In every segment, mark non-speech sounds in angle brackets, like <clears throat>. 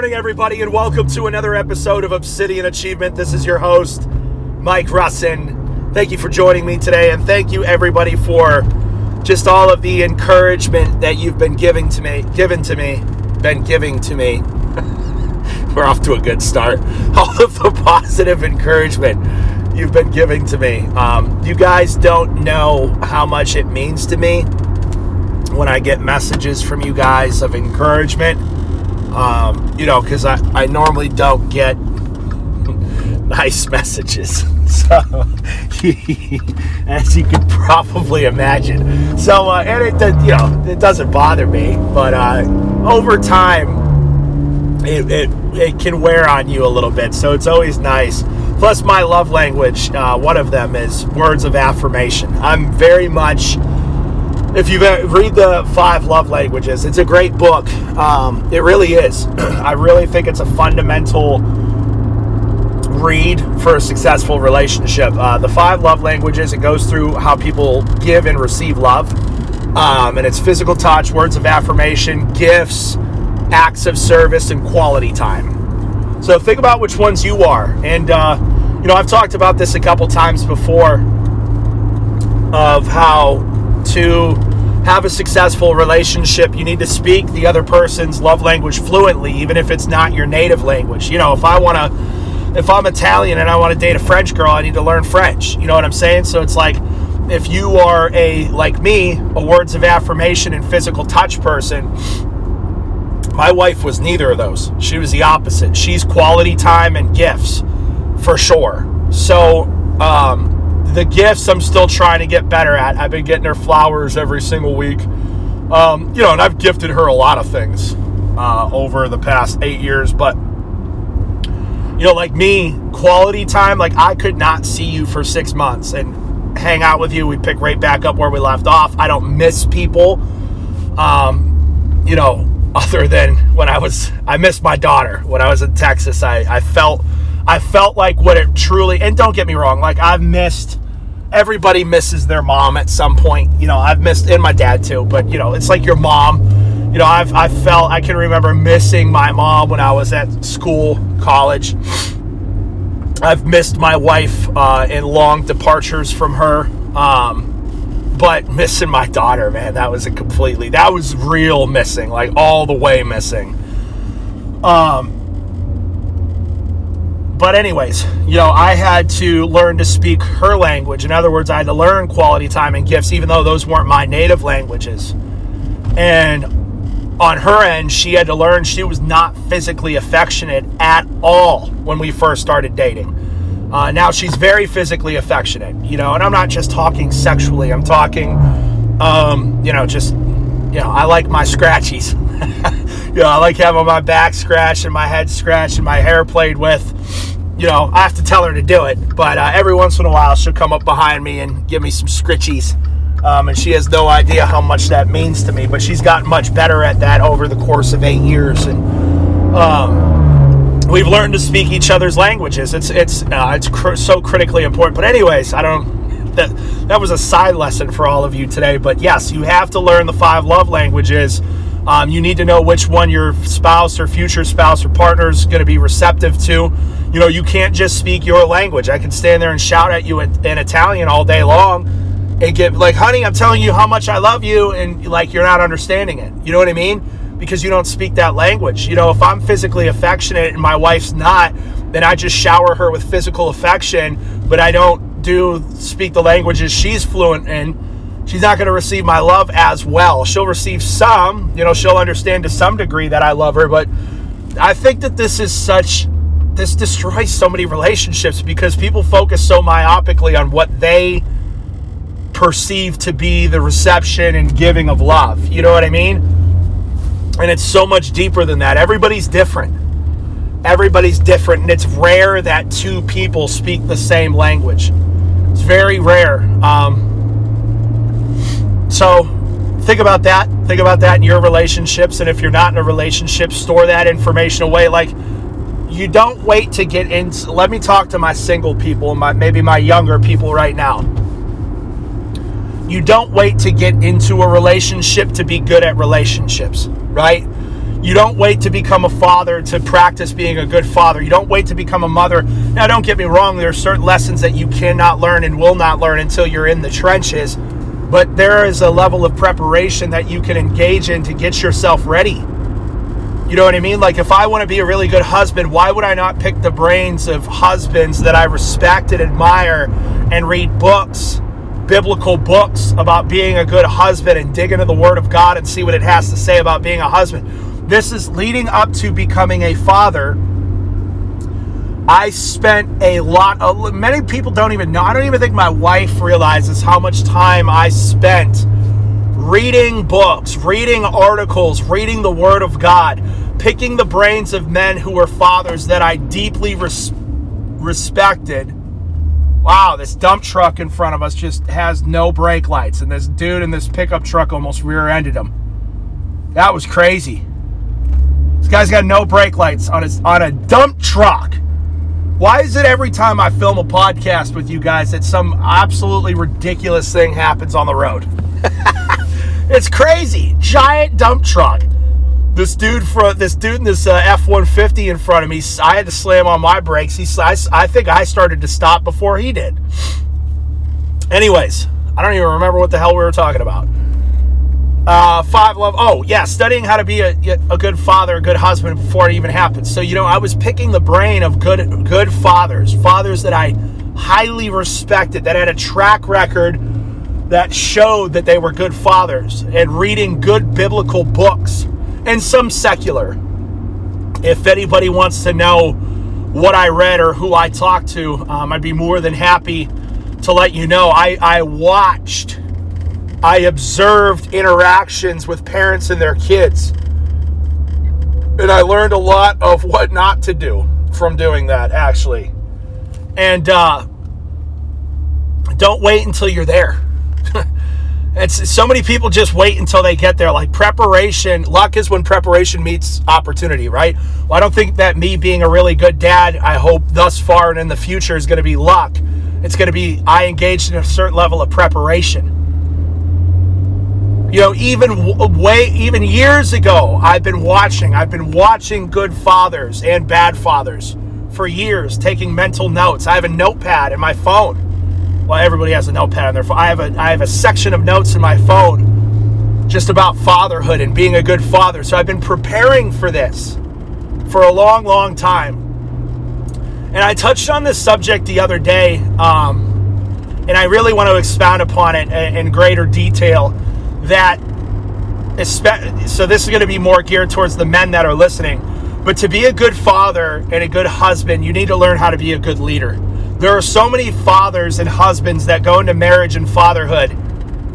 morning, everybody, and welcome to another episode of Obsidian Achievement. This is your host, Mike Russin. Thank you for joining me today, and thank you, everybody, for just all of the encouragement that you've been giving to me, given to me, been giving to me. <laughs> We're off to a good start. <laughs> All of the positive encouragement you've been giving to me. Um, you guys don't know how much it means to me when I get messages from you guys of encouragement. Um, you know, because I, I normally don't get <laughs> nice messages. <laughs> So, <laughs> as you could probably imagine. So, uh, and it, you know, it doesn't bother me, but uh, over time, it, it, it can wear on you a little bit. So, it's always nice. Plus, my love language, uh, one of them is words of affirmation. I'm very much if you read the five love languages it's a great book. Um, it really is. <clears throat> I really think it's a fundamental read for a successful relationship. Uh, the five love languages it goes through how people give and receive love. Um, and it's physical touch words of affirmation gifts acts of service and quality time. So think about which ones you are. And uh, you know i've talked about this a couple times before of how to have a successful relationship, you need to speak the other person's love language fluently, even if it's not your native language. You know, if I want to, if I'm Italian and I want to date a French girl, I need to learn French. You know what I'm saying? So it's like, if you are a, like me, a words of affirmation and physical touch person, my wife was neither of those. She was the opposite. She's quality time and gifts for sure. So, um, the gifts I'm still trying to get better at. I've been getting her flowers every single week. Um, you know, and I've gifted her a lot of things uh, over the past eight years, but you know, like me, quality time, like I could not see you for six months and hang out with you. We pick right back up where we left off. I don't miss people. Um, you know, <laughs> other than when I was, I missed my daughter when I was in Texas. I, I felt, I felt like what it truly, and don't get me wrong, like I've missed everybody misses their mom at some point. You know, I've missed, and my dad too, but you know, it's like your mom. You know, I've, I felt, I can remember missing my mom when I was at school, college. I've missed my wife uh, in long departures from her. Um, but missing my daughter, man, that was a completely, that was real missing, like all the way missing. Um, but anyways, you know, I had to learn to speak her language. In other words, I had to learn quality time and gifts, even though those weren't my native languages. And on her end, she had to learn she was not physically affectionate at all when we first started dating. Uh, now she's very physically affectionate, you know, and I'm not just talking sexually. I'm talking, um, you know, just, you know, I like my scratchies. <laughs> you know, I like having my back scratched and my head scratched and my hair played with you know, I have to tell her to do it, but uh, every once in a while she'll come up behind me and give me some scritchies. Um, and she has no idea how much that means to me, but she's gotten much better at that over the course of eight years. And um, we've learned to speak each other's languages. It's it's uh, it's cr- so critically important. But anyways, I don't. That that was a side lesson for all of you today. But yes, you have to learn the five love languages. Um, you need to know which one your spouse or future spouse or partner is going to be receptive to you know, you can't just speak your language. I can stand there and shout at you in, in Italian all day long and get like, honey, I'm telling you how much I love you, and like you're not understanding it. You know what I mean? Because you don't speak that language. You know, if I'm physically affectionate and my wife's not, then I just shower her with physical affection, but I don't do speak the languages she's fluent in. She's not going to receive my love as well. She'll receive some, you know, she'll understand to some degree that I love her, but I think that this is such this destroys so many relationships because people focus so myopically on what they perceive to be the reception and giving of love. You know what I mean? And it's so much deeper than that. Everybody's different. Everybody's different, and it's rare that two people speak the same language. It's very rare. Um, so think about that. Think about that in your relationships. And if you're not in a relationship, store that information away. Like, you don't wait to get into let me talk to my single people my maybe my younger people right now you don't wait to get into a relationship to be good at relationships right You don't wait to become a father to practice being a good father. You don't wait to become a mother. Now, don't get me wrong, there are certain lessons that you cannot learn and will not learn until you're in the trenches. But there is a level of preparation that you can engage in to get yourself ready. You know what I mean? Like, if I want to be a really good husband, why would I not pick the brains of husbands that I respect and admire and read books, biblical books about being a good husband and dig into the Word of God and see what it has to say about being a husband? this is leading up to becoming a father. I spent a lot of many people don't even know. I don't even think my wife realizes how much time I spent reading books, reading articles, reading the Word of God, picking the brains of men who were fathers that I deeply res- respected. Wow, this dump truck in front of us just has no brake lights, and this dude in this pickup truck almost rear ended him. That was crazy This guy's got no brake lights on his on a dump truck. Why is it every time I film a podcast with you guys that some absolutely ridiculous thing happens on the road? <laughs> it's crazy. Giant dump truck. This dude for this dude in this uh, F one fifty in front of me. I had to slam on my brakes. He, I, I think I started to stop before he did. Anyways, I don't even remember what the hell we were talking about. Uh, five love. Oh yeah, studying how to be a, a good father, a good husband before it even happens. So you know, I was picking the brain of good good fathers, fathers that I highly respected, that had a track record that showed that they were good fathers, and reading good biblical books and some secular. If anybody wants to know what I read or who I talked to, um, I'd be more than happy to let you know. I, I watched I observed interactions with parents and their kids. And I learned a lot of what not to do from doing that, actually. And uh, don't wait until you're there. <laughs> it's so many people just wait until they get there. Like preparation, luck is when preparation meets opportunity, right? Well, I don't think that me being a really good dad, I hope thus far and in the future, is going to be luck. It's going to be I engaged in a certain level of preparation you know, even way, even years ago, I've been watching. I've been watching good fathers and bad fathers for years, taking mental notes. I have a notepad in my phone. Well, everybody has a notepad on their phone. I have a I have a section of notes in my phone just about fatherhood and being a good father. So I've been preparing for this for a long, long time. And I touched on this subject the other day, um, and I really want to expound upon it in greater detail that so this is going to be more geared towards the men that are listening. But to be a good father and a good husband you need to learn how to be a good leader. There are so many fathers and husbands that go into marriage and fatherhood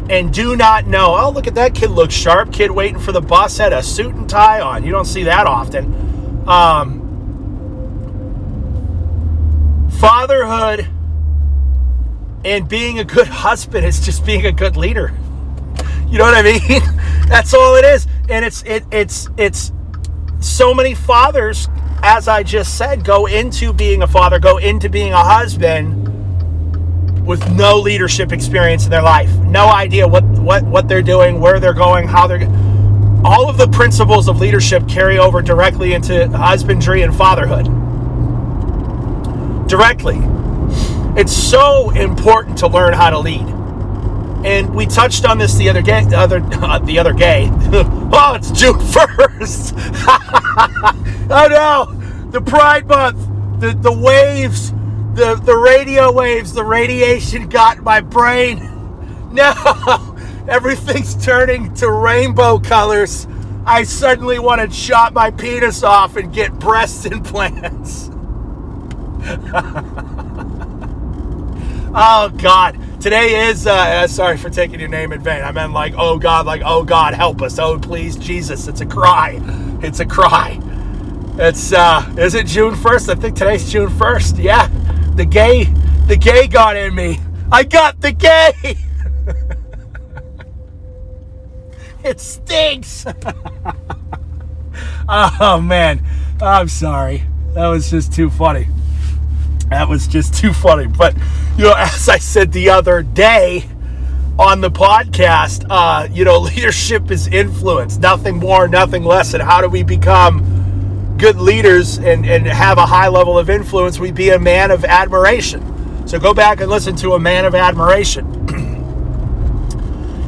and do not know oh look at that kid looks sharp kid waiting for the bus had a suit and tie on. You don't see that often. Um, fatherhood and being a good husband is just being a good leader you know what I mean? <laughs> That's all it is. And it's it it's it's so many fathers, as I just said, go into being a father, go into being a husband with no leadership experience in their life. No idea what what what they're doing, where they're going, how they're all of the principles of leadership carry over directly into husbandry and fatherhood. Directly. It's so important to learn how to lead. And we touched on this the other day. The other, uh, <laughs> the other gay. <laughs> oh, it's June <laughs> first. oh no, the Pride Month, the the waves, the the radio waves, the radiation got my brain. No, everything's turning to rainbow colors. I suddenly want to chop my penis off and get breast implants. Oh God. Today is uh, uh, sorry for taking your name in vain. I meant like oh god like oh god help us. Oh please jesus. It's a cry. It's a cry. It's uh is it june 1st i think today's june 1st yeah. The gay the gay got in me. I got the gay. <laughs> It stinks. <laughs> Oh man. I'm sorry. That was just too funny that was just too funny. But, you know, as I said the other day, on the podcast, uh, you know, <laughs> leadership is influence, nothing more, nothing less. And how do we become good leaders and, and have a high level of influence? We be a man of admiration. So go back and listen to a man of admiration.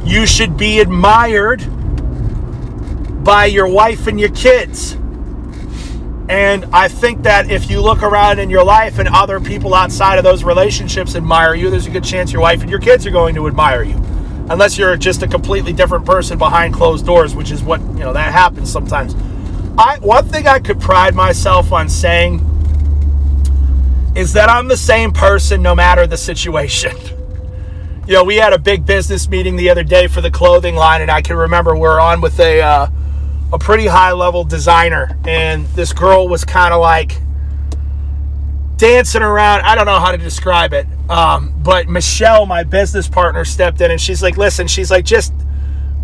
<clears throat> you should be admired by your wife and your kids. And I think that if you look around in your life and other people outside of those relationships admire you, there's a good chance your wife and your kids are going to admire you. Unless you're just a completely different person behind closed doors, which is what, you know, that happens sometimes. I one thing I could pride myself on saying is that I'm the same person no matter the situation. <laughs> you know, we had a big business meeting the other day for the clothing line, and I can remember we are on with a uh, a pretty high level designer, and this girl was kind of like dancing around. I don't know how to describe it. Um, but Michelle, my business partner, stepped in and she's like, listen, she's like, just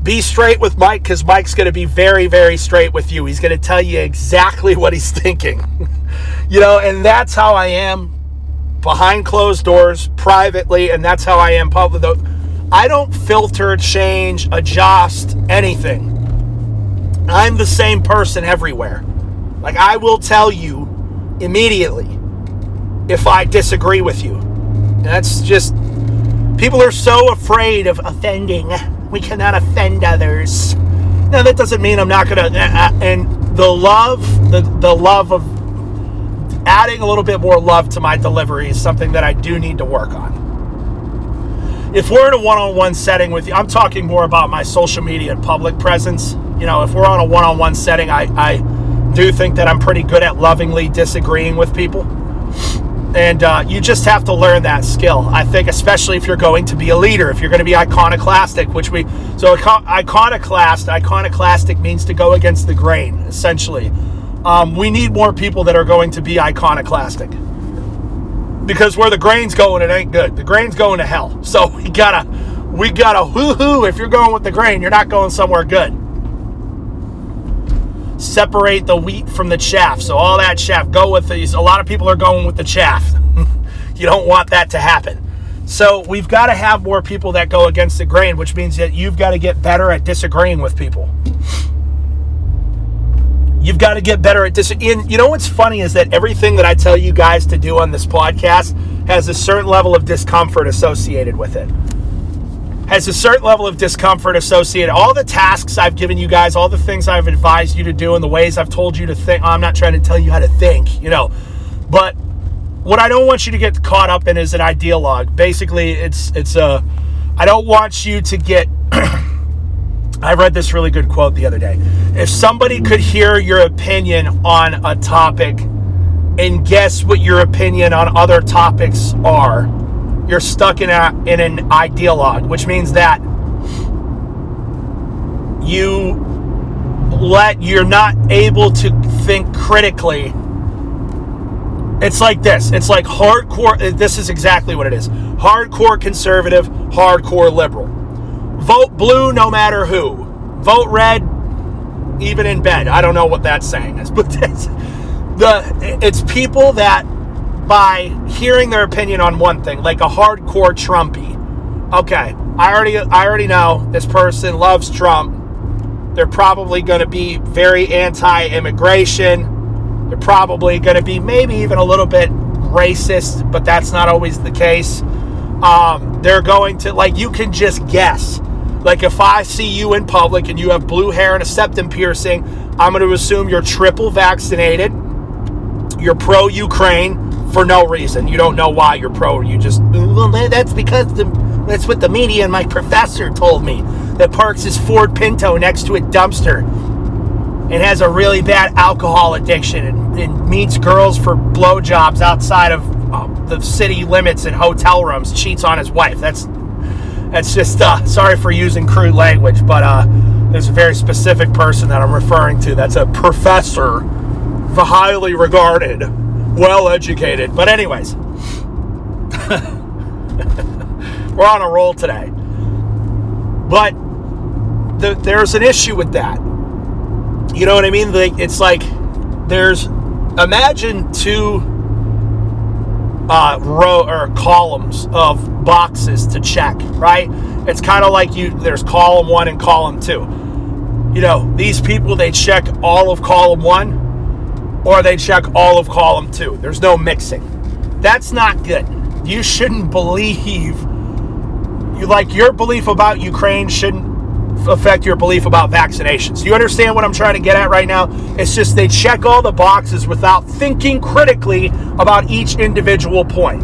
be straight with Mike because Mike's going to be very, very straight with you. He's going to tell you exactly what he's thinking. <laughs> you know, and that's how I am behind closed doors, privately, and that's how I am public. I don't filter, change, adjust anything. I'm the same person everywhere. Like, I will tell you immediately if I disagree with you. That's just, people are so afraid of offending. We cannot offend others. Now, that doesn't mean I'm not going to, uh, uh, and the love, the, the love of adding a little bit more love to my delivery is something that I do need to work on. If we're in a one on one setting with you, I'm talking more about my social media and public presence you know, if we're on a one on one setting, I, I do think that I'm pretty good at lovingly disagreeing with people. And uh, you just have to learn that skill. I think, especially if you're going to be a leader, if you're going to be iconoclastic, which we, so iconoclast, iconoclastic means to go against the grain, essentially. Um, we need more people that are going to be iconoclastic because where the grain's going, it ain't good. The grain's going to hell. So <laughs> we gotta, we gotta hoo hoo. If you're going with the grain, you're not going somewhere good separate the wheat from the chaff. So all that chaff, go with these. A lot of people are going with the chaff. <laughs> you don't want that to happen. So we've got to have more people that go against the grain, which means that you've got to get better at disagreeing with people. You've got to get better at disagreeing. You know what's funny is that everything that I tell you guys to do on this podcast has a certain level of discomfort associated with it has a certain level of discomfort associated. All the tasks I've given you guys, all the things I've advised you to do, and the ways I've told you to think. I'm not trying to tell you how to think, you know, but what I don't want you to get caught up in is an ideologue. Basically, it's it's a. I don't want you to get. <clears throat> I read this really good quote the other day. If somebody could hear your opinion on a topic and guess what your opinion on other topics are, you're stuck in a in an ideologue, which means that you let you're not able to think critically. It's like this. It's like hardcore uh, this is exactly what it is. Hardcore conservative, hardcore liberal. Vote blue no matter who. Vote red even in bed. I don't know what that saying is, <laughs> but it's the it's people that by hearing their opinion on one thing, like a hardcore Trumpy. Okay, I already I already know this person loves Trump. They're probably going to be very anti-immigration. They're probably going to be maybe even a little bit racist, but that's not always the case. Um, they're going to like you can just guess. Like if I see you in public and you have blue hair and a septum piercing, I'm going to assume you're triple vaccinated. You're pro Ukraine for no reason. You don't know why you're pro. You just well, that's because the, that's what the media and my professor told me. That parks his Ford Pinto next to a dumpster and has a really bad alcohol addiction and, and meets girls for blowjobs outside of uh, the city limits and hotel rooms. Cheats on his wife. That's that's just uh, sorry for using crude language, but uh, there's a very specific person that I'm referring to. That's a professor, highly regarded well educated. But, anyways, <laughs> we're on a roll today. But the, there's an issue with that. You know what I mean? it's like there's imagine two uh, row or columns of boxes to check, right? It's kind of like you there's column 1 and column 2. You know, these people they check all of column 1 or they check all of column 2. There's no mixing. That's not good. You shouldn't believe you like your belief about Ukraine shouldn't affect your belief about vaccinations. You understand what I'm trying to get at right now? It's just they check all the boxes without thinking critically about each individual point.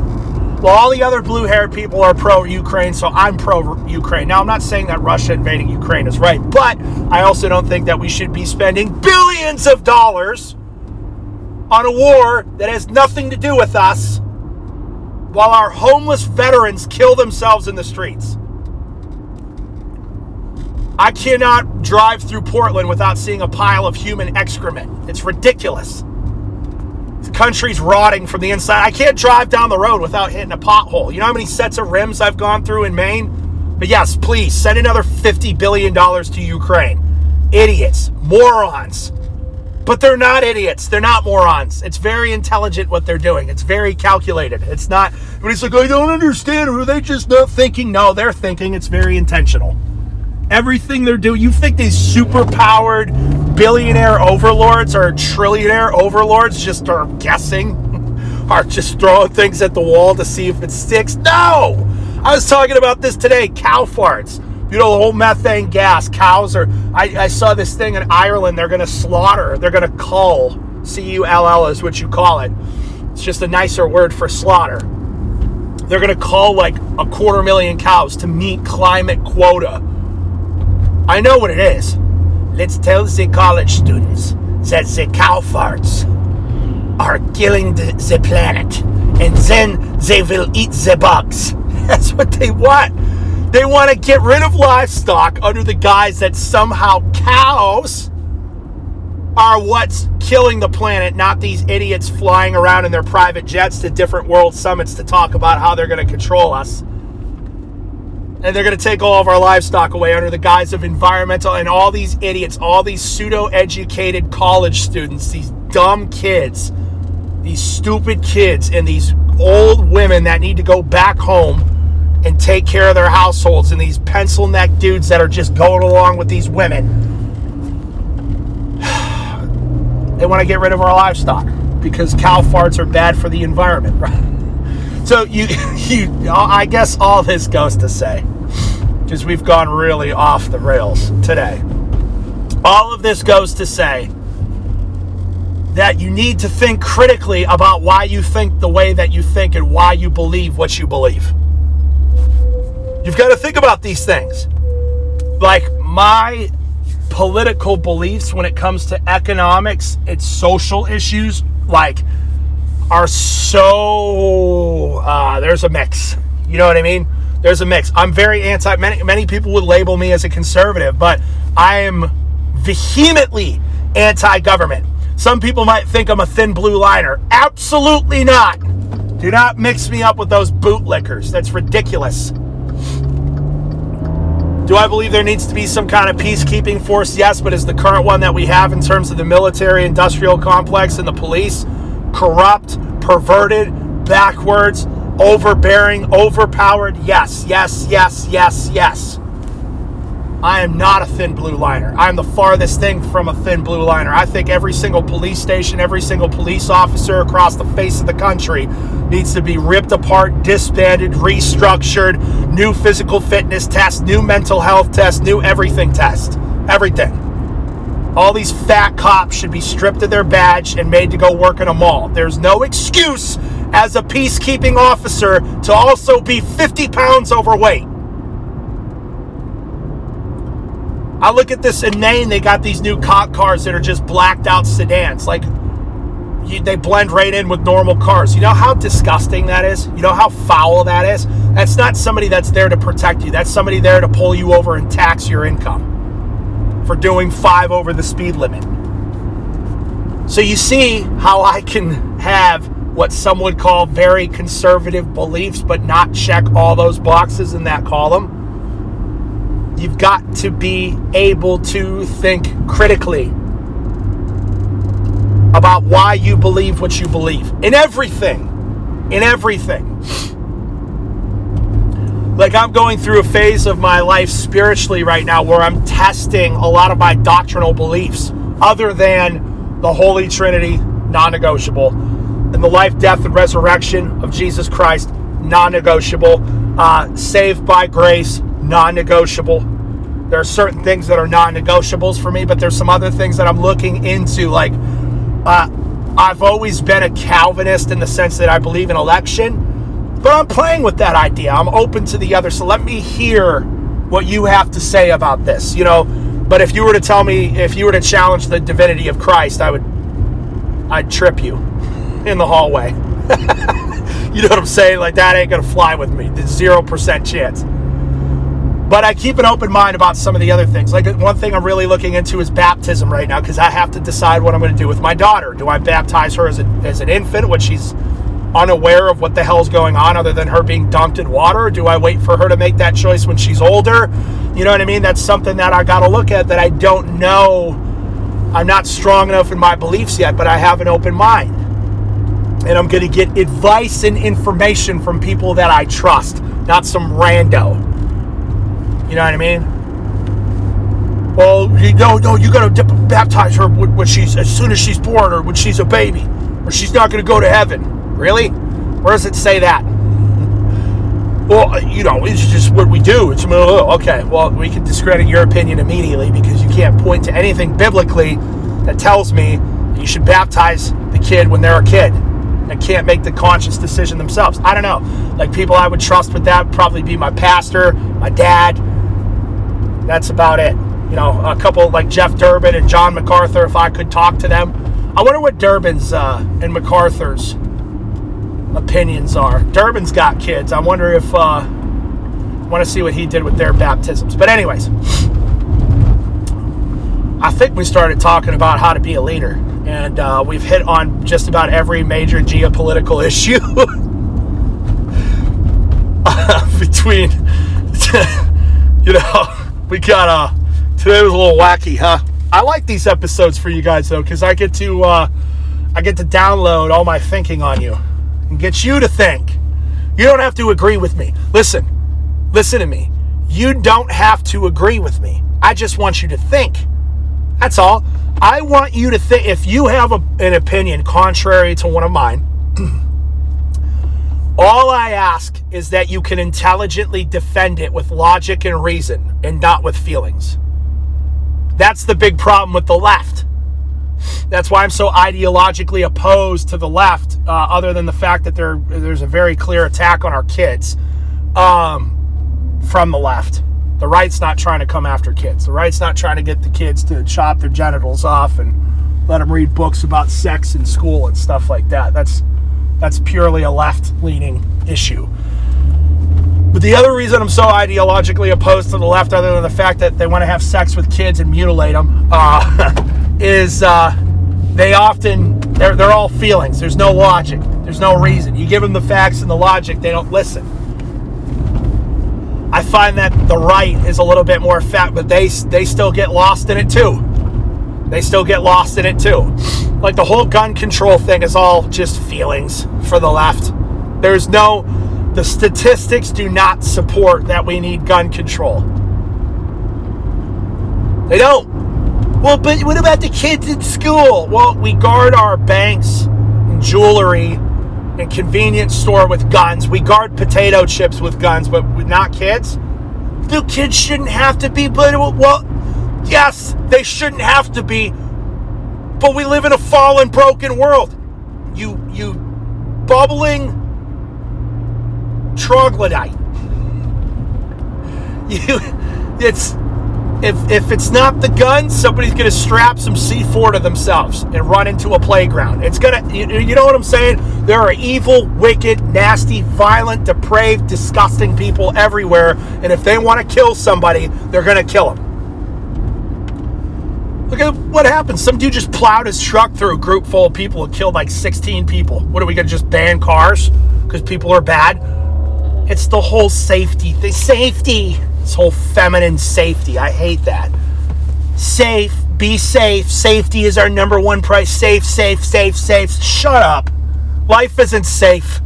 Well, all the other blue haired people are pro Ukraine, so I'm pro Ukraine. Now, I'm not saying that Russia invading Ukraine is right, but I also don't think that we should be spending billions of dollars on a war that has nothing to do with us while our homeless veterans kill themselves in the streets. I cannot drive through Portland without seeing a pile of human excrement. It's ridiculous. The country's rotting from the inside. I can't drive down the road without hitting a pothole. You know how many sets of rims I've gone through in Maine? But yes, please send another $50 billion to Ukraine. Idiots, morons. But they're not idiots. They're not morons. It's very intelligent what they're doing. It's very calculated. It's not, when he's like, I don't understand. Are they just not thinking? No, they're thinking. It's very intentional everything they're doing. You think these super powered billionaire overlords or trillionaire overlords just are guessing, <laughs> are just throwing things at the wall to see if it sticks? No! I was talking about this today cow farts. You know, the whole methane gas. Cows are. I, I saw this thing in Ireland. They're going to slaughter. They're going to cull. C U L L is what you call it. It's just a nicer word for slaughter. They're going to cull like a quarter million cows to meet climate quota I know what it is. Let's tell the college students that the cow farts are killing the, the planet and then they will eat the bugs. <laughs> That's what they want. They want to get rid of livestock under the guise that somehow cows are what's killing the planet, not these idiots flying around in their private jets to different world summits to talk about how they're going to control us. And they're going to take all of our livestock away under the guise of environmental and all these idiots, all these pseudo educated college students, these dumb kids, these stupid kids, and these old women that need to go back home and take care of their households, and these pencil neck dudes that are just going along with these women. <sighs> they want to get rid of our livestock because cow farts are bad for the environment, right? <laughs> So you, <laughs> you, I guess all this goes to say, because we've gone really off the rails today. All of this goes to say that you need to think critically about why you think the way that you think and why you believe what you believe. You've got to think about these things. Like my political beliefs when it comes to economics and social issues, like are so uh, there's a mix. You know what I mean? There's a mix. I'm very anti. Many many people would label me as a conservative, but I am vehemently anti-government. Some people might think I'm a thin blue liner. Absolutely not. Do not mix me up with those bootlickers. That's ridiculous. Do I believe there needs to be some kind of peacekeeping force? Yes, but is the current one that we have in terms of the military industrial complex and the police corrupt, perverted, backwards, overbearing, overpowered. Yes, yes, yes, yes, yes. I am not a thin blue liner. I'm the farthest thing from a thin blue liner. I think every single police station, every single police officer across the face of the country needs to be ripped apart, disbanded, restructured, new physical fitness test, new mental health test, new everything test. Everything. All these fat cops should be stripped of their badge and made to go work in a mall. There's no excuse as a peacekeeping officer to also be 50 pounds overweight. I look at this inane, they got these new cop cars that are just blacked out sedans. Like, you, they blend right in with normal cars. You know how disgusting that is? You know how foul that is? That's not somebody that's there to protect you. That's somebody there to pull you over and tax your income for doing five over the speed limit. So you see how I can have what some would call very conservative beliefs, but not check all those boxes in that column. You've got to be able to think critically about why you believe what you believe in everything. In everything. Like I'm going through a phase of my life spiritually right now where I'm testing a lot of my doctrinal beliefs, other than the Holy Trinity, non negotiable, and the life, death, and resurrection of Jesus Christ, non negotiable, uh, saved by grace, non negotiable. There are certain things that are non negotiables for me, but there's some other things that I'm looking into. Like, uh, I've always been a Calvinist in the sense that I believe in election but I'm playing with that idea. I'm open to the other. So let me hear what you have to say about this. You know, but if you were to tell me, if you were to challenge the divinity of Christ, I would, I'd trip you <laughs> in the hallway. <laughs> you know what I'm saying? Like that ain't gonna fly with me. There's zero percent chance. But I keep an open mind about some of the other things. Like one thing I'm really looking into is baptism right now because I have to decide what I'm going to do with my daughter. Do I baptize her as, a, as an infant when she's unaware of what the hell's going on other than her being dunked in water? Do I wait for her to make that choice when she's older? You know what I mean? That's something that I got to look at that I don't know. I'm not strong enough in my beliefs yet, but I have an open mind. And I'm going to get advice and information from people that I trust, not some rando. You know what I mean? Well, you know, no, you got to baptize her when she's as soon as she's born, or when she's a baby, or she's not going to go to heaven. Really? Where does it say that? Well, you know, it's just what we do. It's uh, okay. Well, we can discredit your opinion immediately because you can't point to anything biblically that tells me you should baptize the kid when they're a kid and can't make the conscious decision themselves. I don't know. Like people I would trust with that probably be my pastor, my dad. That's about it. You know, a couple like Jeff Durbin and John MacArthur. If I could talk to them, I wonder what Durbin's uh, and MacArthur's opinions are. Durbin's got kids. I wonder if uh, want to see what he did with their baptisms. But anyways, I think we started talking about how to be a leader, and uh, we've hit on just about every major geopolitical <laughs> issue between. <laughs> you know, we got uh today was a little wacky, huh? I like these episodes for you guys though, because I get to uh, I get to download all my thinking on you and get you to think. You don't have to agree with me. Listen, listen to me. You don't have to agree with me. I just want you to think. That's all. I want you to think. If you have a, an opinion contrary to one of mine, <clears throat> all I ask is that you can intelligently defend it with logic and reason and not with feelings. That's the big problem with the left. That's why I'm so ideologically opposed to the left, uh, other than the fact that there there's a very clear attack on our kids um, from the left. The right's not trying to come after kids. The right's not trying to get the kids to chop their genitals off and let them read books about sex in school and stuff like that. That's that's purely a left-leaning issue. But the other reason I'm so ideologically opposed to the left, other than the fact that they want to have sex with kids and mutilate them, uh, <laughs> is uh, they often they're, they're all feelings. There's no logic. There's no reason. You give them the facts and the logic, they don't listen. I find that the right is a little bit more fact, but they they still get lost in it too. They still get lost in it too. Like the whole gun control thing is all just feelings for the left. There's no the statistics do not support that we need gun control. They don't. Well, but what about the kids in school? Well, we guard our banks and jewelry and convenience store with guns. We guard potato chips with guns, but not kids. The kids shouldn't have to be, but well, yes, they shouldn't have to be. But we live in a fallen, broken world. You, you, bubbling troglodyte. <laughs> You, it's if if it's not the gun, somebody's gonna strap some C4 to themselves and run into a playground. It's gonna, you, you know what I'm saying? There are evil, wicked, nasty, violent, depraved, disgusting people everywhere, and if they want to kill somebody, they're gonna kill them. Look at what happened. Some dude just plowed his truck through a group full of people and killed like 16 people. What are we gonna just ban cars because people are bad? It's the whole safety thing. Safety. This whole feminine safety. I hate that. Safe, be safe. Safety is our number one price. Safe, safe, safe, safe. Shut up. Life isn't safe.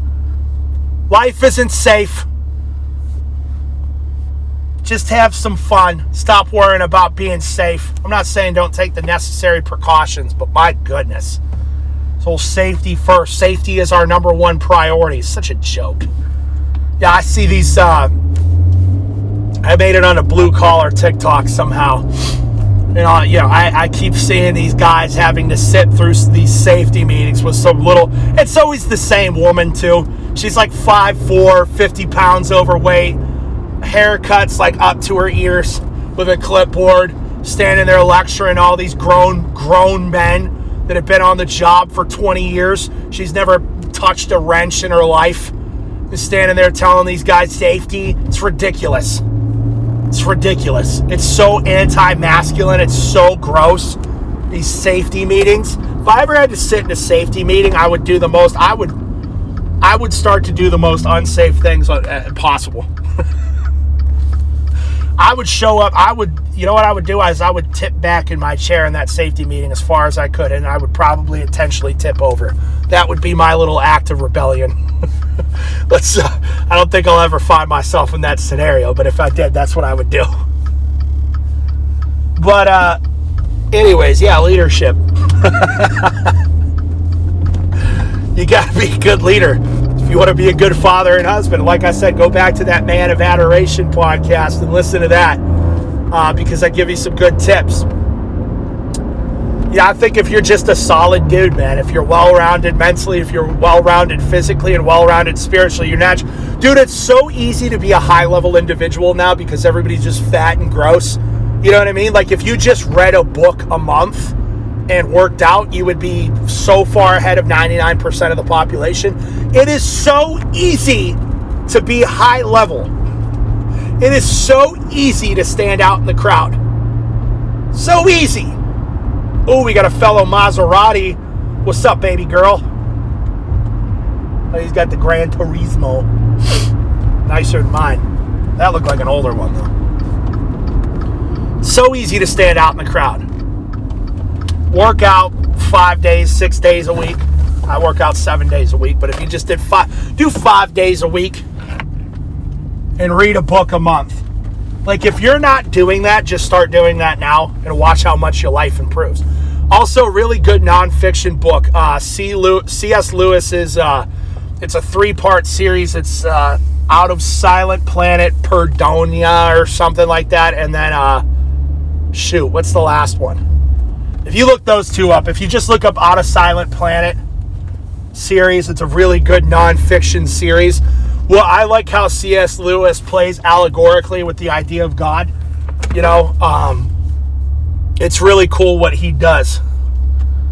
Life isn't safe. Just have some fun. Stop worrying about being safe. I'm not saying don't take the necessary precautions, but my goodness. So safety first. Safety is our number one priority. Such a joke. Yeah, I see these. Uh, I made it on a blue collar TikTok somehow. You know, you know, I, I keep seeing these guys having to sit through these safety meetings with some little. It's always the same woman too. She's like 5'4", 50 pounds overweight haircuts like up to her ears with a clipboard, standing there lecturing all these grown grown men that have been on the job for 20 years. She's never touched a wrench in her life. And standing there telling these guys safety. It's ridiculous. It's ridiculous. It's so anti-masculine. It's so gross. These safety meetings. If I ever had to sit in a safety meeting, I would do the most. I would. I would start to do the most unsafe things uh, possible. <laughs> I would show up. I would, you know what I would do is I would tip back in my chair in that safety meeting as far as I could, and I would probably intentionally tip over. That would be my little act of rebellion. <laughs> Let's. Uh, I don't think I'll ever find myself in that scenario, but if I did, that's what I would do. But, uh, anyways, yeah, leadership. <laughs> you got to be a good leader if you want to be a good father and husband, like I said, go back to that Man of Adoration podcast and listen to that uh, because I give you some good tips. Yeah, I think if you're just a solid dude, man, if you're well rounded mentally, if you're well rounded physically, and well rounded spiritually, you're natural. Dude, it's so easy to be a high level individual now because everybody's just fat and gross. You know what I mean? Like if you just read a book a month, and worked out, you would be so far ahead of 99% of the population. It is so easy to be high level. It is so easy to stand out in the crowd. So easy. Oh, we got a fellow Maserati. What's up, baby girl? Oh, he's got the Gran Turismo. <sniffs> Nicer than mine. That looked like an older one, though. So easy to stand out in the crowd work out five days, six days a week. I work out seven days a week, but if you just did five, do five days a week and read a book a month. Like if you're not doing that, just start doing that now and watch how much your life improves. Also, really good nonfiction book. Uh, C.S. Lewis's. Uh, it's a three-part series. It's uh, Out of Silent Planet Perdonia or something like that, and then uh, shoot, what's the last one? If you look those two up, if you just look up Out of Silent Planet series, it's a really good nonfiction series. Well, I like how C.S. Lewis plays allegorically with the idea of God. You know, um, it's really cool what he does.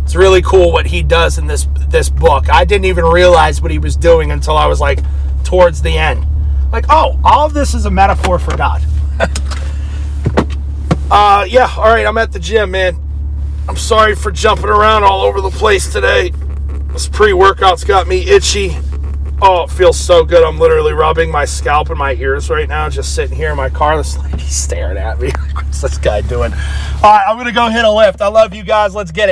It's really cool what he does in this this book. I didn't even realize what he was doing until I was like towards the end. Like, oh, all this is a metaphor for God. <laughs> uh, yeah, all right, I'm at the gym, man. I'm sorry for jumping around all over the place today. This pre workout's got me itchy. Oh, it feels so good. I'm literally rubbing my scalp and my ears right now, just sitting here in my car. This lady's staring at me. <laughs> What's this guy doing? All right, I'm going to go hit a lift. I love you guys. Let's get it.